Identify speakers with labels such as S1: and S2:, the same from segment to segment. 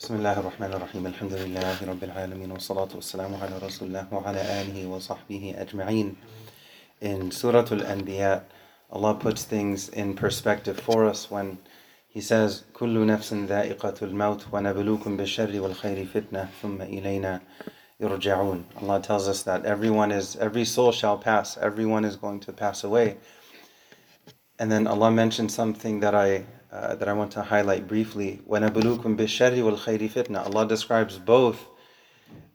S1: بسم الله الرحمن الرحيم الحمد لله رب العالمين والصلاة والسلام على رسول الله وعلى آله وصحبه أجمعين In Surah Al-Anbiya, Allah puts things in perspective for us when He says, كل نفس ذائقة الموت ونبلوكم بالشر والخير فتنة ثم إلينا يرجعون Allah tells us that everyone is, every soul shall pass, everyone is going to pass away. And then Allah mentioned something that I uh, that I want to highlight briefly. وَنَبْلُوكُمْ بِالشَّرِّ وَالْخَيْرِ fitna. Allah describes both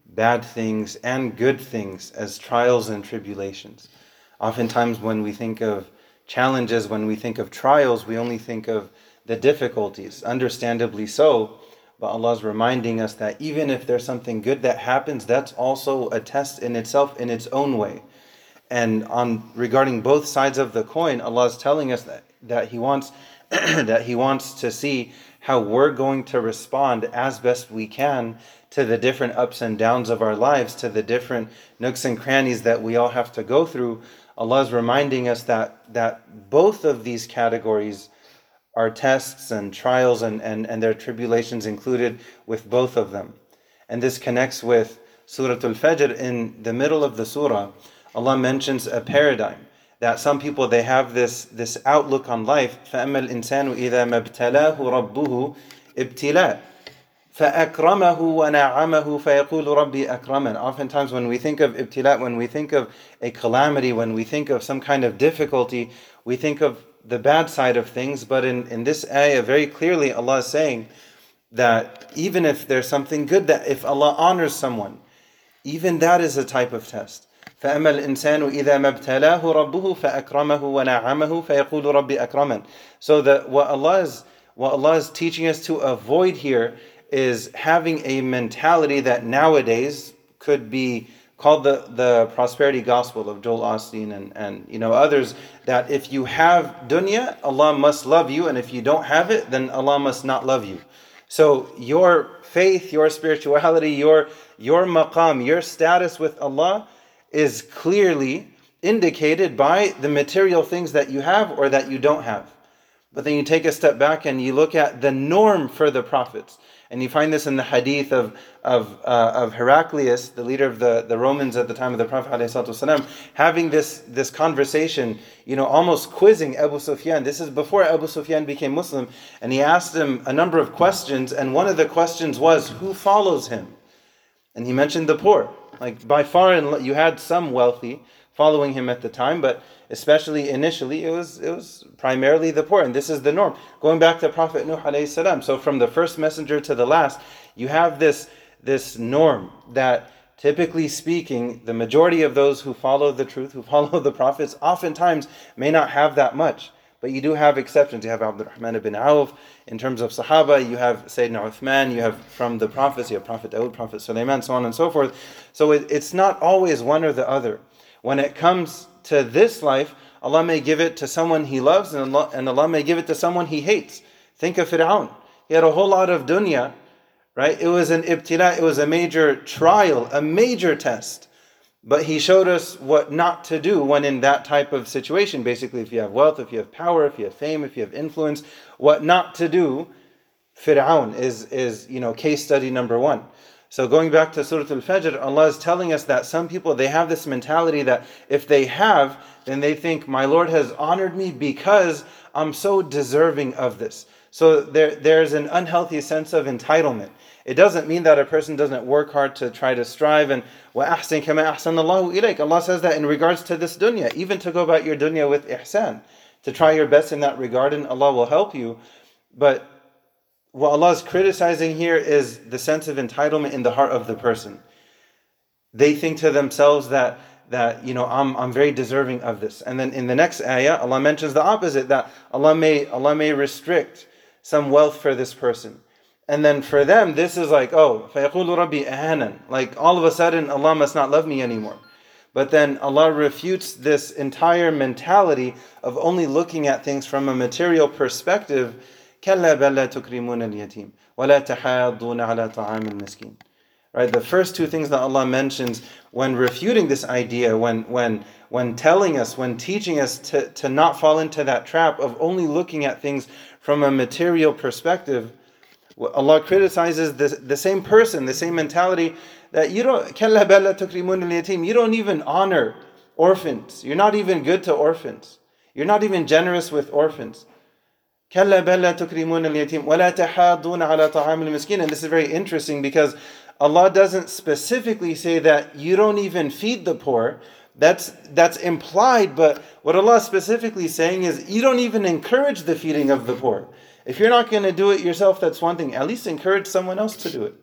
S1: bad things and good things as trials and tribulations. Oftentimes, when we think of challenges, when we think of trials, we only think of the difficulties, understandably so. But Allah is reminding us that even if there's something good that happens, that's also a test in itself, in its own way. And on regarding both sides of the coin, Allah is telling us that, that He wants that He wants to see how we're going to respond as best we can to the different ups and downs of our lives, to the different nooks and crannies that we all have to go through. Allah is reminding us that that both of these categories are tests and trials and, and, and there are tribulations included with both of them. And this connects with Surah Al-Fajr. In the middle of the surah, Allah mentions a paradigm that some people they have this this outlook on life فأما الإنسان إذا ما ابتلاه ربه ابتلاء فأكرمه ونعمه فيقول ربي أكرمن oftentimes when we think of ibtila when we think of a calamity when we think of some kind of difficulty we think of the bad side of things but in, in this ayah very clearly Allah is saying that even if there's something good that if Allah honors someone even that is a type of test فأما الإنسان إذا ما ابتلاه ربه فأكرمه ونعمه فيقول ربي أكرمن. So that what Allah is what Allah is teaching us to avoid here is having a mentality that nowadays could be called the, the prosperity gospel of Joel Osteen and, and you know others that if you have dunya, Allah must love you, and if you don't have it, then Allah must not love you. So your faith, your spirituality, your your maqam, your status with Allah is clearly indicated by the material things that you have or that you don't have. But then you take a step back and you look at the norm for the prophets. And you find this in the hadith of, of, uh, of Heraclius, the leader of the, the Romans at the time of the Prophet having this, this conversation, you know, almost quizzing Abu Sufyan. This is before Abu Sufyan became Muslim. And he asked him a number of questions. And one of the questions was, Who follows him? And he mentioned the poor. Like by far, you had some wealthy following him at the time, but especially initially, it was it was primarily the poor, and this is the norm. Going back to Prophet Nuh alayhi salam, so from the first messenger to the last, you have this this norm that typically speaking, the majority of those who follow the truth, who follow the prophets, oftentimes may not have that much. But you do have exceptions. You have Abdurrahman ibn Auf in terms of Sahaba, you have Sayyidina Uthman, you have from the prophets, you have Prophet Dawood, Prophet Sulaiman, so on and so forth. So it, it's not always one or the other. When it comes to this life, Allah may give it to someone He loves and Allah, and Allah may give it to someone He hates. Think of Fir'aun. He had a whole lot of dunya, right? It was an ibtila, it was a major trial, a major test. But he showed us what not to do when in that type of situation. Basically, if you have wealth, if you have power, if you have fame, if you have influence, what not to do. Fir'aun is, is you know, case study number one. So going back to Surah Al-Fajr, Allah is telling us that some people, they have this mentality that if they have, then they think, my Lord has honored me because I'm so deserving of this. So there, there's an unhealthy sense of entitlement. It doesn't mean that a person doesn't work hard to try to strive and وَأَحْسِن كَمَا أَحْسَنَ اللَّهُ إِلَيْكَ Allah says that in regards to this dunya, even to go about your dunya with ihsan, to try your best in that regard and Allah will help you. But what Allah is criticizing here is the sense of entitlement in the heart of the person. They think to themselves that that you know I'm, I'm very deserving of this. And then in the next ayah, Allah mentions the opposite that Allah may Allah may restrict some wealth for this person. And then for them, this is like, oh, فَيَقُولُ رَبِّي أَهَانًا Like all of a sudden, Allah must not love me anymore. But then Allah refutes this entire mentality of only looking at things from a material perspective. كَلَّا بَلَّا تُكْرِمُونَ الْيَتِيمِ وَلَا تَحَاضُّونَ عَلَى طَعَامِ الْمِسْكِينِ Right, the first two things that Allah mentions when refuting this idea, when when when telling us, when teaching us to, to not fall into that trap of only looking at things from a material perspective, Allah criticizes the, the same person, the same mentality that you don't كَلَّا بَلَّا تُكْرِمُونَ الْيَتِيمِ You don't even honor orphans. You're not even good to orphans. You're not even generous with orphans. كلا بل تكرمون اليتيم ولا تحاضون على طعام المسكين and this is very interesting because Allah doesn't specifically say that you don't even feed the poor that's that's implied but what Allah is specifically saying is you don't even encourage the feeding of the poor if you're not going to do it yourself that's one thing at least encourage someone else to do it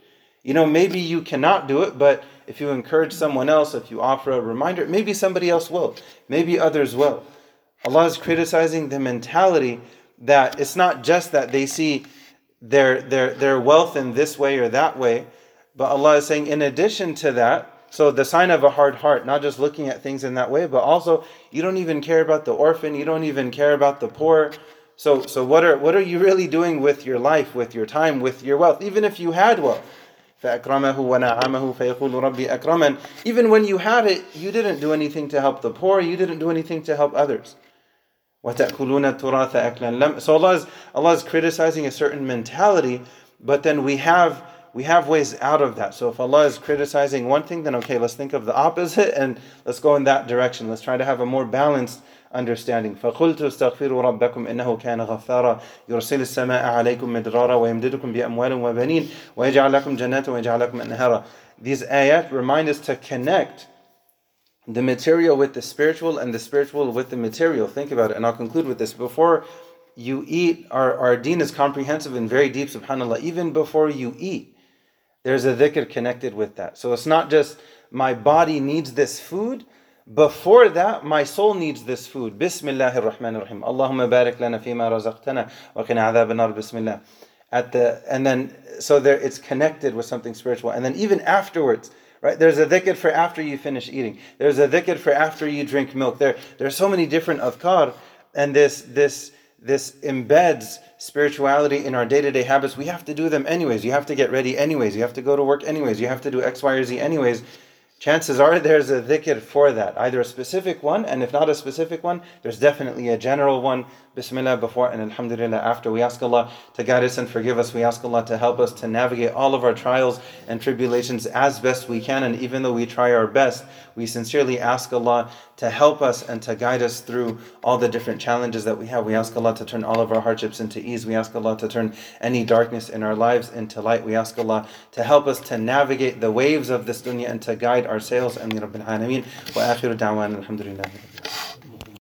S1: you know maybe you cannot do it but if you encourage someone else if you offer a reminder maybe somebody else will maybe others will Allah is criticizing the mentality that it's not just that they see their their their wealth in this way or that way, but Allah is saying in addition to that, so the sign of a hard heart, not just looking at things in that way, but also you don't even care about the orphan, you don't even care about the poor. So so what are what are you really doing with your life, with your time, with your wealth, even if you had wealth? Even when you had it, you didn't do anything to help the poor, you didn't do anything to help others. وَتَأْكُلُونَ التُّرَاثَ أَكْلًا So Allah is, Allah is criticizing a certain mentality, but then we have we have ways out of that. So if Allah is criticizing one thing, then okay, let's think of the opposite and let's go in that direction. Let's try to have a more balanced understanding. فَقُلْتُ اسْتَغْفِرُوا رَبَّكُمْ إِنَّهُ كَانَ غَفَّارًا يُرْسِلِ السَّمَاءَ عَلَيْكُمْ مِدْرَارًا وَيَمْدِدُكُم بِأَمْوَالٍ وَبَنِينَ وَيَجْعَلْ لَكُمْ جَنَّاتٍ وَيَجْعَلْ لَكُمْ أَنْهَارًا These ayat remind us to connect the material with the spiritual and the spiritual with the material. Think about it, and I'll conclude with this. Before you eat, our, our deen is comprehensive and very deep, subhanAllah. Even before you eat, there's a dhikr connected with that. So it's not just my body needs this food. Before that, my soul needs this food. Bismillahir Rahmanir Rahim. Allahumma barik lana fima razaqtana wa qina adhab bismillah. At the and then so there it's connected with something spiritual. And then even afterwards, right? There's a dhikr for after you finish eating. There's a dhikr for after you drink milk. There, there's so many different adhkar, and this this this embeds spirituality in our day-to-day habits. We have to do them anyways. You have to get ready anyways. You have to go to work anyways. You have to do X, Y, or Z anyways chances are there's a dhikr for that, either a specific one, and if not a specific one, there's definitely a general one. Bismillah before and Alhamdulillah after. We ask Allah to guide us and forgive us. We ask Allah to help us to navigate all of our trials and tribulations as best we can. And even though we try our best, we sincerely ask Allah to help us and to guide us through all the different challenges that we have. We ask Allah to turn all of our hardships into ease. We ask Allah to turn any darkness in our lives into light. We ask Allah to help us to navigate the waves of this dunya and to guide our sails. Ameen Rabbil Alameen. Wa akhiru da'wan alhamdulillah.